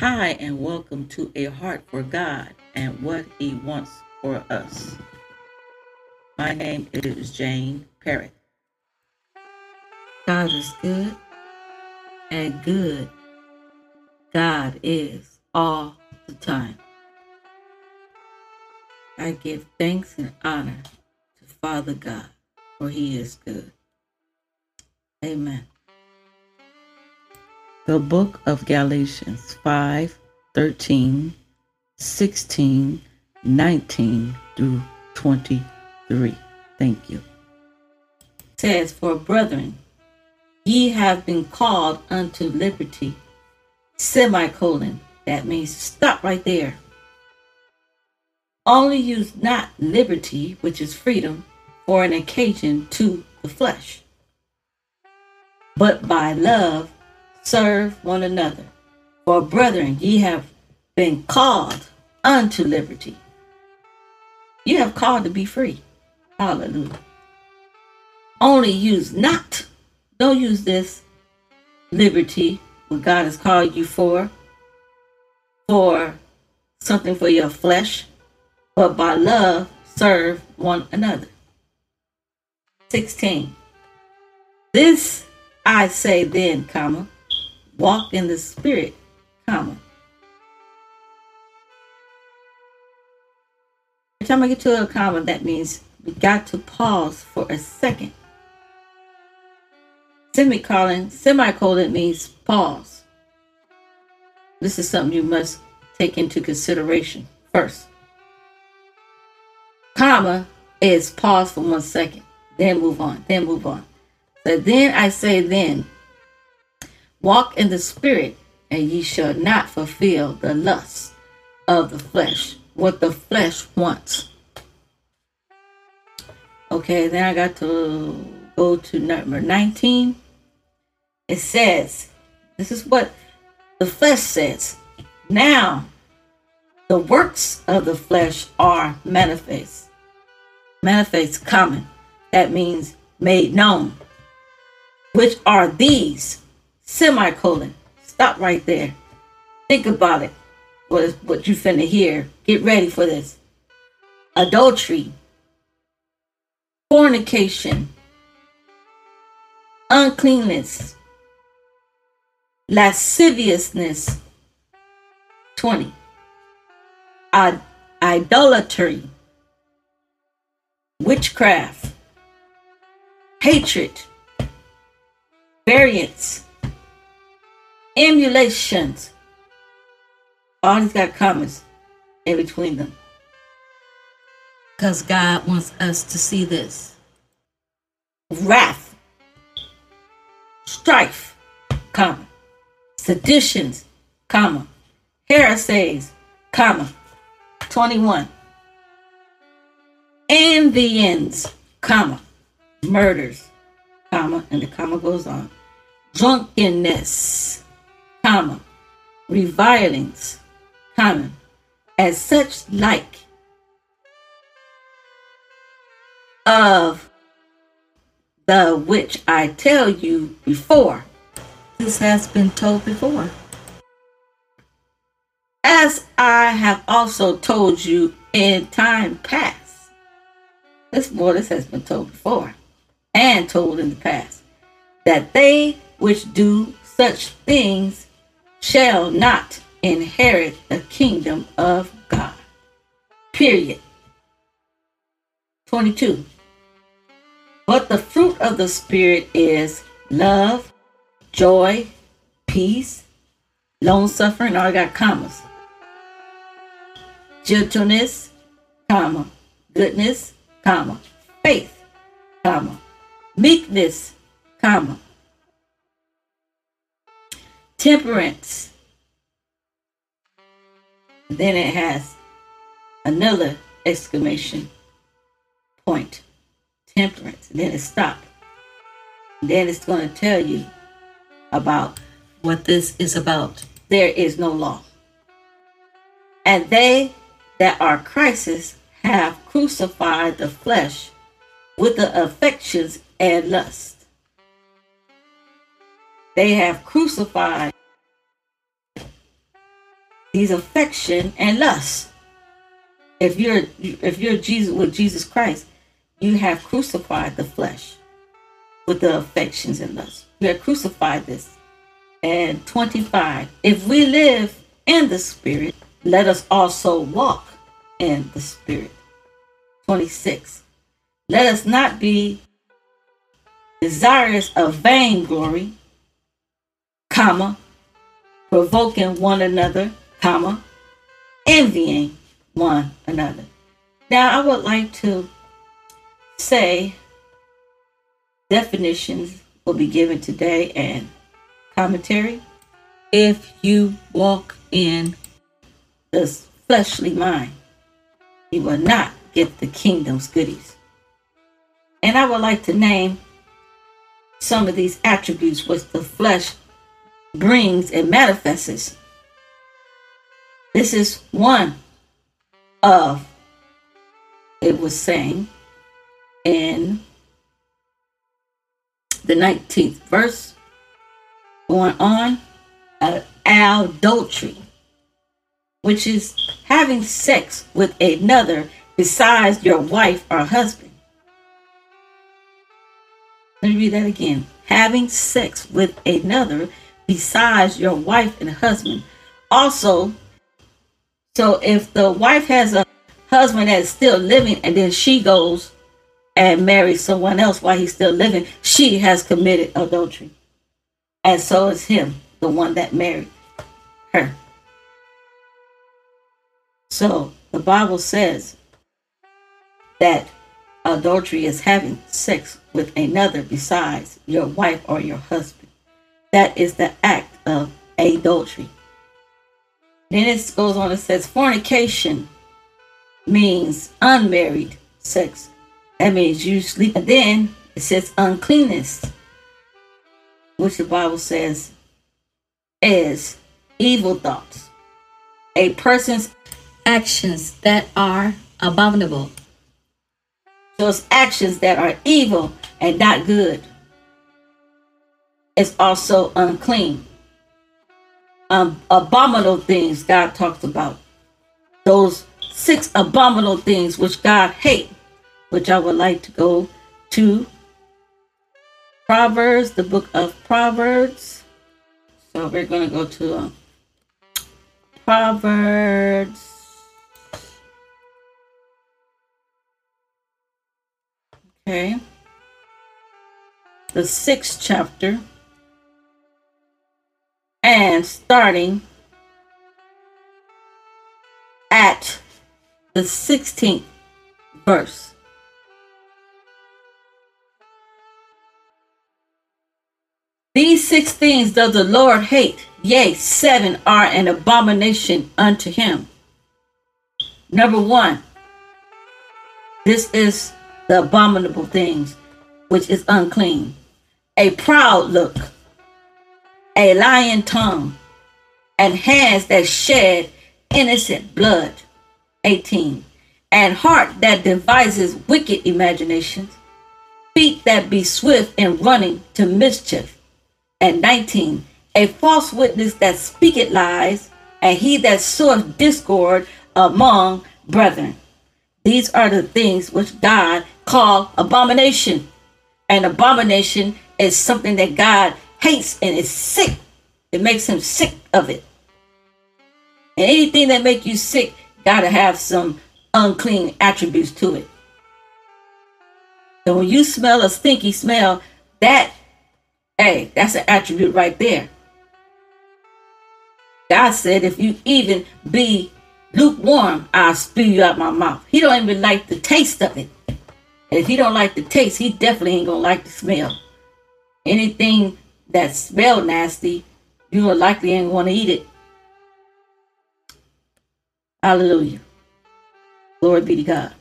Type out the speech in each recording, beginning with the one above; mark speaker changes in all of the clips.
Speaker 1: Hi, and welcome to A Heart for God and What He Wants for Us. My name is Jane Parrot. God is good, and good God is all the time. I give thanks and honor to Father God, for He is good. Amen. The book of Galatians 5 13, 16, 19 through 23. Thank you. Says, For brethren, ye have been called unto liberty. Semicolon. That means stop right there. Only use not liberty, which is freedom, for an occasion to the flesh, but by love serve one another. For brethren, ye have been called unto liberty. You have called to be free. Hallelujah. Only use not, don't use this liberty, what God has called you for, for something for your flesh, but by love serve one another. 16. This I say then, comma, walk in the spirit, comma. Every time I get to a comma, that means we got to pause for a second. Semicolon, semicolon means pause. This is something you must take into consideration first. Comma is pause for one second, then move on, then move on. So then I say, then Walk in the spirit, and ye shall not fulfill the lust of the flesh, what the flesh wants. Okay, then I got to go to number 19. It says, this is what the flesh says. Now, the works of the flesh are manifest. Manifest common. That means made known. Which are these Semicolon. Stop right there. Think about it. What, what you finna hear. Get ready for this. Adultery. Fornication. Uncleanness. Lasciviousness. 20. Ad- idolatry. Witchcraft. Hatred. Variance emulations. All these got commas in between them. Because God wants us to see this. Wrath, strife, comma, seditions, comma, heresies, comma, 21. Envyings, comma, murders, comma, and the comma goes on. Drunkenness, comma, revilings, comma, as such like of the which I tell you before. This has been told before. As I have also told you in time past. This boy, this has been told before and told in the past. That they which do such things shall not inherit the kingdom of God. Period. 22. But the fruit of the Spirit is love, joy, peace, long suffering, all got commas. Gentleness, comma, goodness, comma, faith, comma, meekness, comma, temperance. Then it has another exclamation point. Temperance. then it stops. Then it's going to tell you about what this is about. There is no law. And they that are Christ's have crucified the flesh with the affections and lusts. They have crucified these affection and lust. If you're if you're Jesus with Jesus Christ, you have crucified the flesh with the affections and lust. You have crucified this. And 25, if we live in the spirit, let us also walk in the spirit. 26. Let us not be desirous of vainglory, comma, provoking one another, comma, envying one another. Now, I would like to say definitions will be given today and commentary. If you walk in the fleshly mind, you will not get the kingdom's goodies. And I would like to name some of these attributes which the flesh brings and manifests. This is one of, it was saying in the 19th verse, going on, uh, adultery, which is having sex with another besides your wife or husband. Let me read that again. Having sex with another besides your wife and husband. Also, so if the wife has a husband that's still living and then she goes and marries someone else while he's still living, she has committed adultery. And so is him, the one that married her. So the Bible says that adultery is having sex with another besides your wife or your husband. That is the act of adultery. Then it goes on and says fornication means unmarried sex. That means you sleep. And then it says uncleanness, which the Bible says is evil thoughts. A person's actions that are abominable those actions that are evil and not good is also unclean. Um, abominable things God talks about. Those six abominable things which God hate, which I would like to go to Proverbs, the book of Proverbs. So we're going to go to um, Proverbs Okay. The sixth chapter. Starting at the 16th verse. These six things does the Lord hate, yea, seven are an abomination unto him. Number one, this is the abominable things which is unclean, a proud look, a lying tongue, and hands that shed innocent blood. 18. And heart that devises wicked imaginations, feet that be swift in running to mischief. And 19. A false witness that speaketh lies, and he that soweth discord among brethren. These are the things which God called abomination. And abomination is something that God hates and is sick. It makes him sick of it. And anything that make you sick gotta have some unclean attributes to it. So when you smell a stinky smell, that hey, that's an attribute right there. God said if you even be lukewarm, I'll spew you out my mouth. He don't even like the taste of it. And if he don't like the taste, he definitely ain't gonna like the smell. Anything that smell nasty, you are likely ain't going to eat it. Hallelujah. Glory be to God.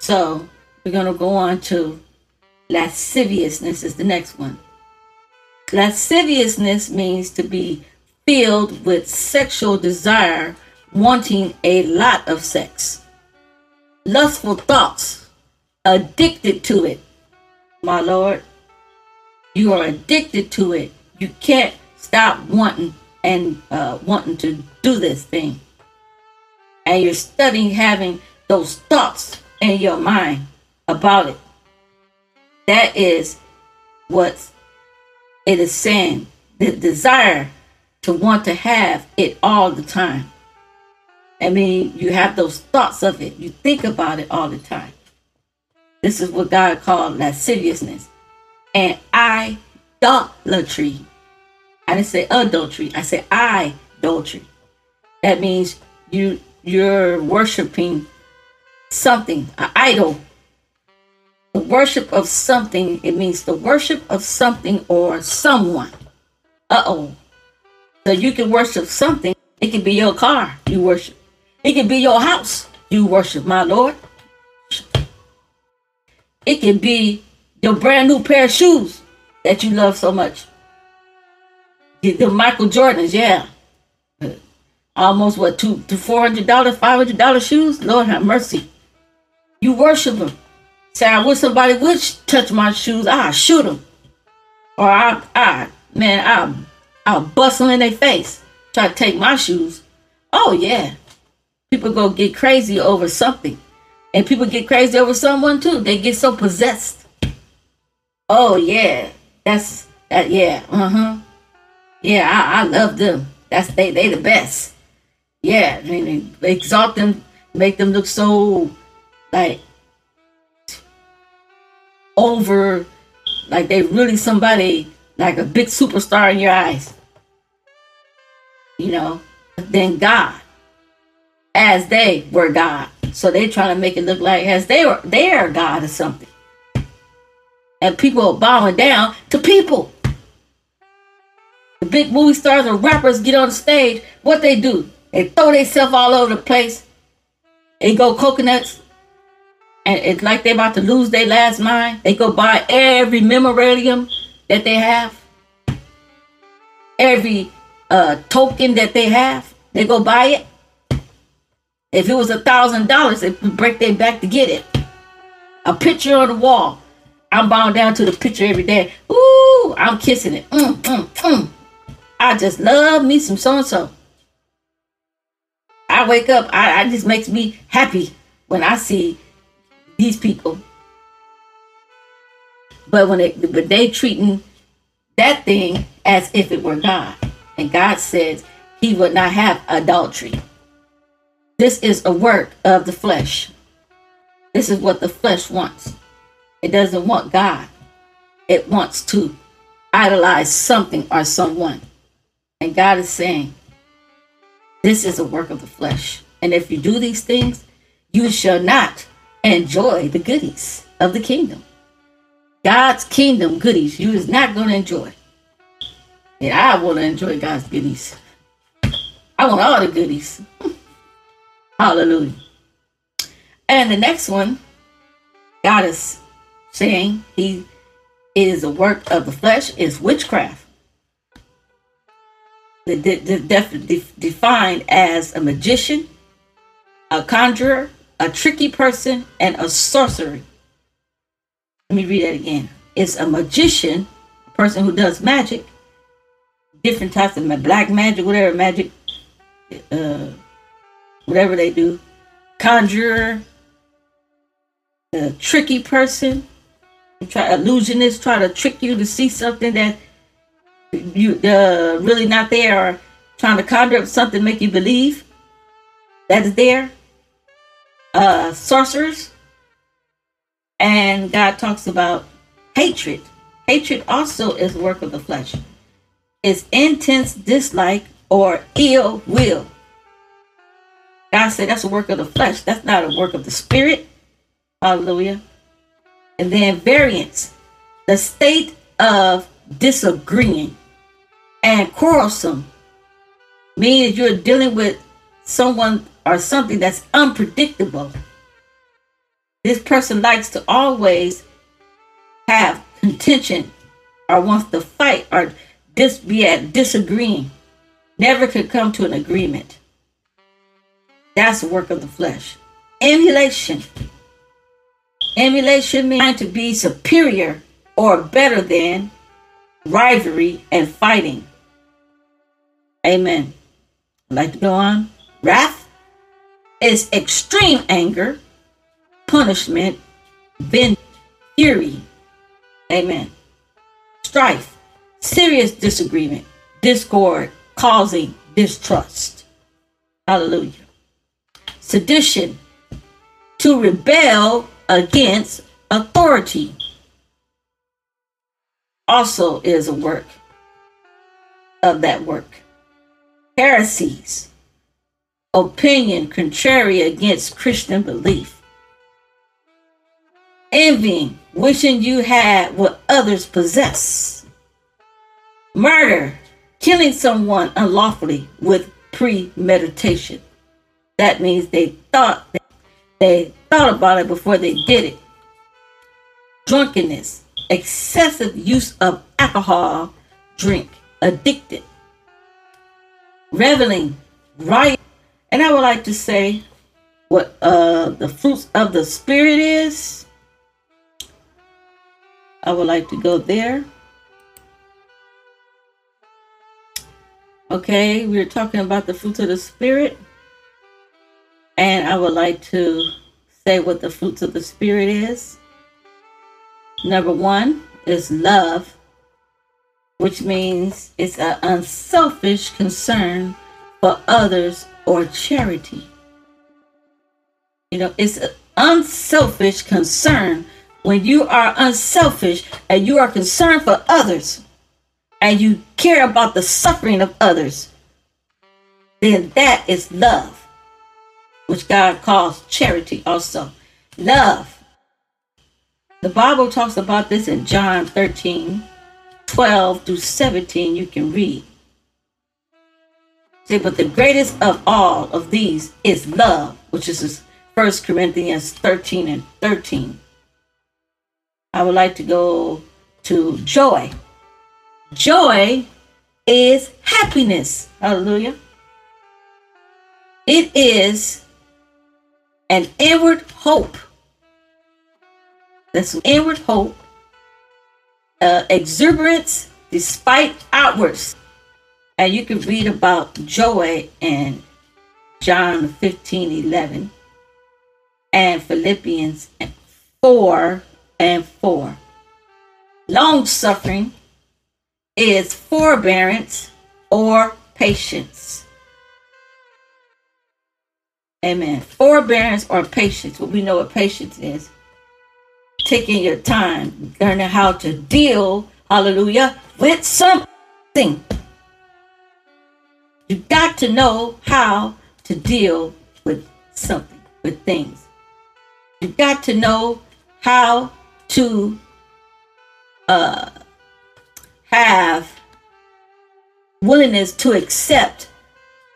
Speaker 1: So we're gonna go on to lasciviousness is the next one. Lasciviousness means to be filled with sexual desire, wanting a lot of sex. Lustful thoughts, addicted to it, my Lord. You are addicted to it. You can't stop wanting and uh, wanting to do this thing. And you're studying having those thoughts in your mind about it. That is what it is saying. The desire to want to have it all the time. I mean, you have those thoughts of it. You think about it all the time. This is what God called lasciviousness and idolatry. I didn't say adultery. I said idolatry. That means you you're worshiping something, an idol. The worship of something, it means the worship of something or someone. Uh oh. So you can worship something. It can be your car, you worship. It can be your house, you worship, my Lord. It can be your brand new pair of shoes that you love so much. The Michael Jordans, yeah. Almost what two to four hundred dollars, five hundred dollars shoes? Lord have mercy. You worship them. Say, I wish somebody would touch my shoes. I'll shoot them. Or I, I, man, I'll, I'll bust in their face. Try to take my shoes. Oh, yeah. People go get crazy over something. And people get crazy over someone too. They get so possessed. Oh, yeah. That's, that, yeah. Uh huh. Yeah, I, I love them. That's, they, they the best. Yeah. I mean, they exalt them, make them look so like over like they really somebody like a big superstar in your eyes you know than god as they were god so they trying to make it look like as they were they are god or something and people are bowing down to people the big movie stars and rappers get on the stage what they do they throw themselves all over the place they go coconuts and it's like they're about to lose their last mind. They go buy every memorandum that they have, every uh, token that they have. They go buy it. If it was a thousand dollars, they break their back to get it. A picture on the wall. I'm bound down to the picture every day. Ooh, I'm kissing it. Mm, mm, mm. I just love me some so and so. I wake up, I, I just makes me happy when I see these people. But when it, but they treating that thing as if it were God, and God says He would not have adultery. This is a work of the flesh. This is what the flesh wants. It doesn't want God. It wants to idolize something or someone. And God is saying, this is a work of the flesh. And if you do these things, you shall not enjoy the goodies of the kingdom. God's kingdom goodies you is not going to enjoy. And I want to enjoy God's goodies. I want all the goodies. Hallelujah. And the next one, God is saying he is a work of the flesh, is witchcraft. The, the, defined as a magician, a conjurer, a tricky person, and a sorcery. Let me read that again. It's a magician, a person who does magic, different types of black magic, whatever magic, uh, whatever they do, conjurer, a tricky person, try illusionist, try to trick you to see something that you uh, really not there, or trying to conjure up something make you believe that is there uh, sorcerers. And God talks about hatred. Hatred also is work of the flesh. It's intense dislike or ill will. God said that's a work of the flesh. That's not a work of the spirit. Hallelujah. And then variance, the state of disagreeing and quarrelsome, means you're dealing with someone or something that's unpredictable. This person likes to always have contention or wants to fight or dis- be at disagreeing. Never could come to an agreement. That's the work of the flesh. Emulation. Emulation means to be superior or better than rivalry and fighting. Amen. I'd like to go on. Wrath is extreme anger, punishment, vengeance, fury. Amen. Strife, serious disagreement, discord, causing distrust. Hallelujah. Sedition, to rebel against authority, also is a work of that work. Heresies, opinion contrary against Christian belief. Envying, wishing you had what others possess. Murder, killing someone unlawfully with premeditation. That means they thought they thought about it before they did it. Drunkenness, excessive use of alcohol, drink, addicted. Reveling, riot, and I would like to say what uh, the fruits of the spirit is. I would like to go there. Okay, we are talking about the fruits of the spirit. And I would like to say what the fruits of the spirit is. Number one is love, which means it's an unselfish concern for others or charity. You know, it's an unselfish concern when you are unselfish and you are concerned for others and you care about the suffering of others, then that is love, which God calls charity also. Love. The Bible talks about this in John 13, 12 through 17. You can read. See, but the greatest of all of these is love, which is 1 Corinthians 13 and 13. I would like to go to joy. Joy is happiness. Hallelujah. It is an inward hope. That's an inward hope, uh, exuberance despite outwards. And you can read about joy in John 15 11 and Philippians 4 and 4. Long suffering is forbearance or patience. Amen. Forbearance or patience. What we know what patience is. Taking your time, learning how to deal, hallelujah, with something. You got to know how to deal with something, with things. You got to know how to uh, have willingness to accept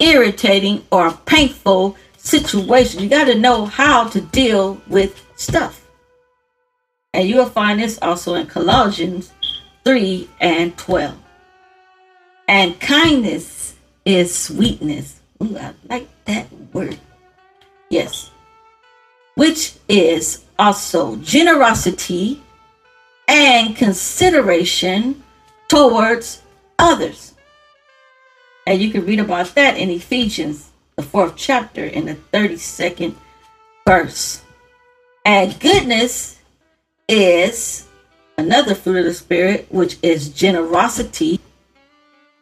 Speaker 1: irritating or painful situations. You got to know how to deal with stuff. And you will find this also in Colossians 3 and 12. And kindness is sweetness. Ooh, I like that word. Yes. Which is also generosity and consideration towards others. And you can read about that in Ephesians, the fourth chapter, in the 32nd verse. And goodness is another fruit of the Spirit, which is generosity,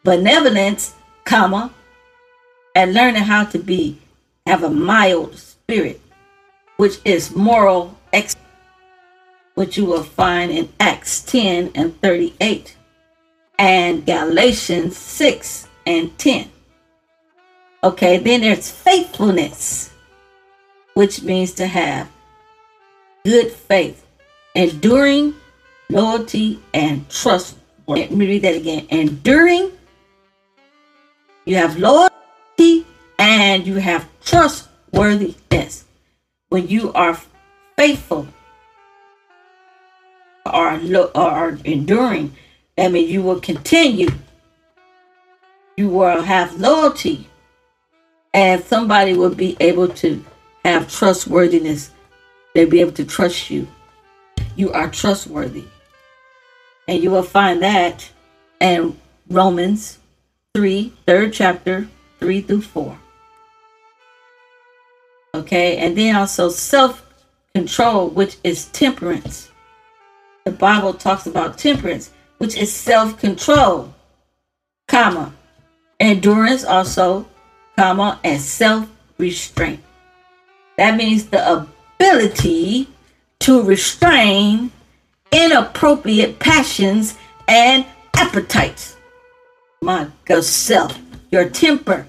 Speaker 1: benevolence, comma, and learning how to be have a mild spirit, which is moral excellence which you will find in Acts 10 and 38 and Galatians 6 and 10. Okay, then there's faithfulness, which means to have good faith, enduring loyalty and trust. Let me read that again. Enduring, you have loyalty and you have trustworthiness. When you are faithful are are enduring, I mean, you will continue. You will have loyalty, and somebody will be able to have trustworthiness. They'll be able to trust you. You are trustworthy, and you will find that in Romans 3, third chapter, 3 through 4. Okay, and then also self control, which is temperance. The Bible talks about temperance, which is self control, comma, endurance also, comma, and self restraint. That means the ability to restrain inappropriate passions and appetites. My God, self, your temper.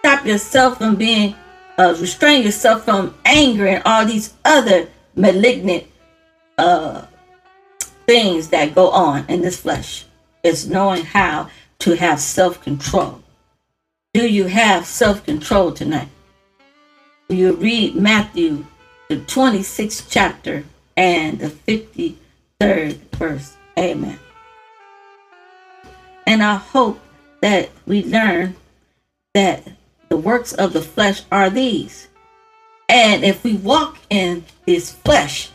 Speaker 1: Stop yourself from being, uh, restrain yourself from anger and all these other malignant uh, things that go on in this flesh. It's knowing how to have self control. Do you have self control tonight? You read Matthew, the 26th chapter and the 53rd verse? Amen. And I hope that we learn that the works of the flesh are these. And if we walk in this flesh,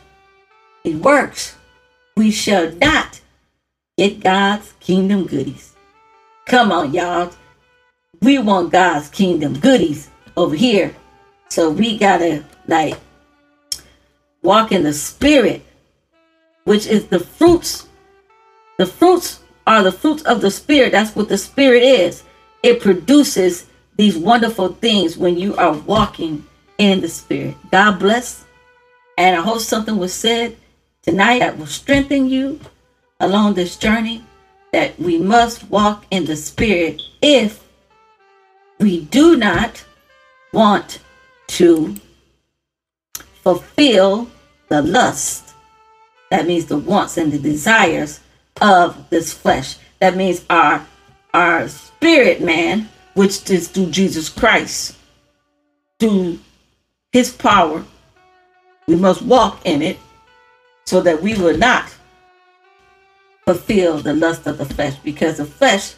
Speaker 1: it works, we shall not get God's kingdom goodies. Come on, y'all. We want God's kingdom goodies over here. So we gotta like walk in the spirit, which is the fruits. The fruits are the fruits of the spirit. That's what the spirit is. It produces these wonderful things when you are walking in the spirit. God bless. And I hope something was said tonight that will strengthen you along this journey that we must walk in the spirit if we do not want to fulfill the lust. That means the wants and the desires of this flesh. That means our our spirit man, which is through Jesus Christ, through his power. We must walk in it so that we will not fulfill the lust of the flesh because the flesh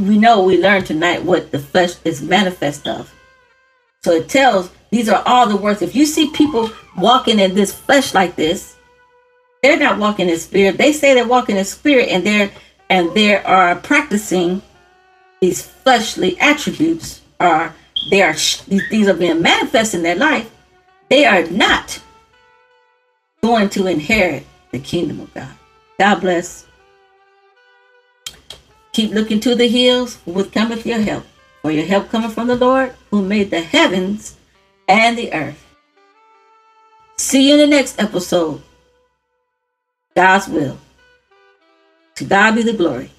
Speaker 1: we know we learned tonight what the flesh is manifest of. So it tells these are all the works if you see people walking in this flesh like this they're not walking in spirit. They say they're walking in spirit and they're and they are practicing these fleshly attributes are they are these are being manifest in their life. They are not going to inherit the kingdom of god. God bless. Keep looking to the hills with cometh your help. For your help coming from the Lord who made the heavens and the earth. See you in the next episode. God's will. To God be the glory.